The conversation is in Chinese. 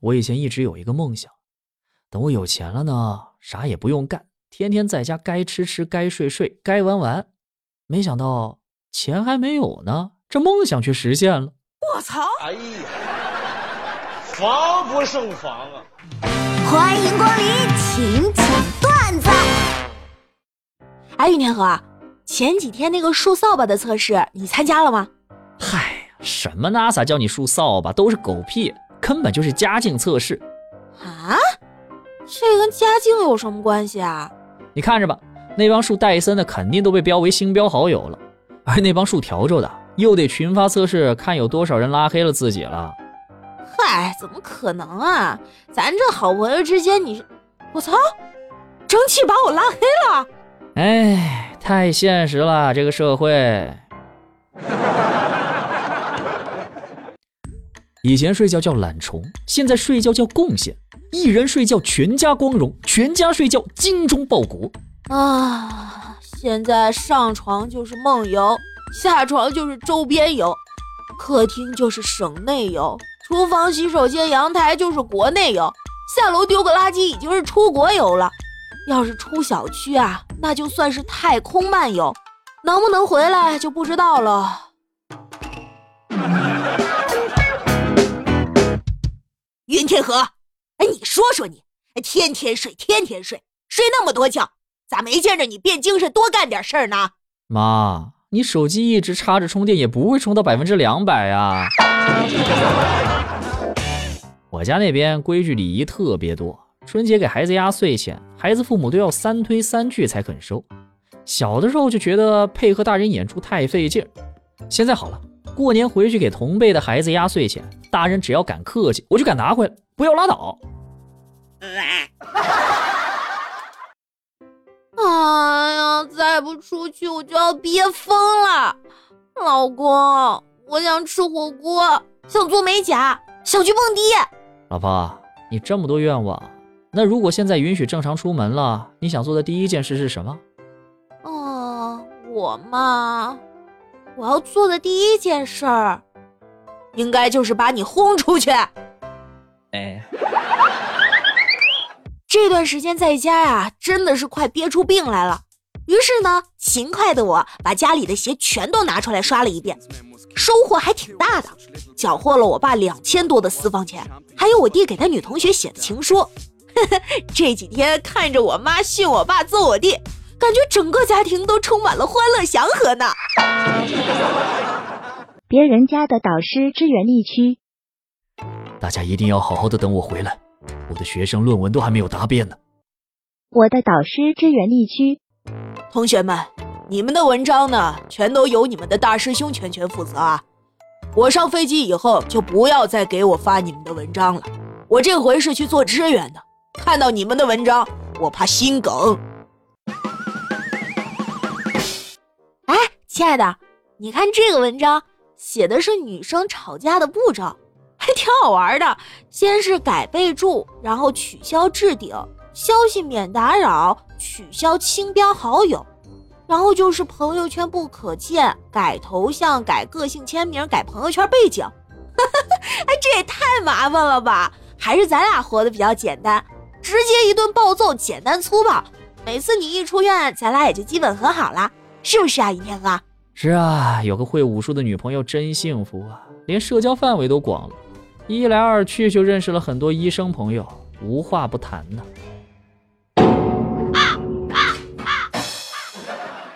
我以前一直有一个梦想，等我有钱了呢，啥也不用干，天天在家该吃吃，该睡睡，该玩玩。没想到钱还没有呢，这梦想却实现了。我操！哎呀，防不胜防啊！欢迎光临请讲段子。哎，云天河，前几天那个竖扫把的测试你参加了吗？嗨，什么 NASA 叫你竖扫把都是狗屁，根本就是家境测试。啊？这跟家境有什么关系啊？你看着吧，那帮树戴森的肯定都被标为星标好友了，而那帮树笤帚的又得群发测试，看有多少人拉黑了自己了。嗨，怎么可能啊？咱这好朋友之间，你是……我操，蒸汽把我拉黑了！哎，太现实了，这个社会。以前睡觉叫懒虫，现在睡觉叫贡献。一人睡觉全家光荣，全家睡觉精忠报国。啊，现在上床就是梦游，下床就是周边游，客厅就是省内游，厨房、洗手间、阳台就是国内游，下楼丢个垃圾已经是出国游了。要是出小区啊，那就算是太空漫游，能不能回来就不知道了。云天河，哎，你说说你，天天睡，天天睡，睡那么多觉，咋没见着你变精神，多干点事儿呢？妈，你手机一直插着充电，也不会充到百分之两百呀。我家那边规矩礼仪特别多，春节给孩子压岁钱，孩子父母都要三推三拒才肯收。小的时候就觉得配合大人演出太费劲，现在好了。过年回去给同辈的孩子压岁钱，大人只要敢客气，我就敢拿回来，不要拉倒。哎呀，再不出去我就要憋疯了！老公，我想吃火锅，想做美甲，想去蹦迪。老婆，你这么多愿望，那如果现在允许正常出门了，你想做的第一件事是什么？哦，我嘛。我要做的第一件事儿，应该就是把你轰出去。哎，这段时间在家呀，真的是快憋出病来了。于是呢，勤快的我把家里的鞋全都拿出来刷了一遍，收获还挺大的，缴获了我爸两千多的私房钱，还有我弟给他女同学写的情书。这几天看着我妈训我爸揍我弟。感觉整个家庭都充满了欢乐祥和呢。别人家的导师支援地区，大家一定要好好的等我回来，我的学生论文都还没有答辩呢。我的导师支援地区，同学们，你们的文章呢，全都由你们的大师兄全权负责啊。我上飞机以后就不要再给我发你们的文章了，我这回是去做支援的，看到你们的文章，我怕心梗。亲爱的，你看这个文章写的是女生吵架的步骤，还挺好玩的。先是改备注，然后取消置顶，消息免打扰，取消清标好友，然后就是朋友圈不可见，改头像，改个性签名，改朋友圈背景。哎，这也太麻烦了吧？还是咱俩活得比较简单，直接一顿暴揍，简单粗暴。每次你一出院，咱俩也就基本和好了，是不是啊，尹天哥？是啊，有个会武术的女朋友真幸福啊，连社交范围都广了，一来二去就认识了很多医生朋友，无话不谈呢。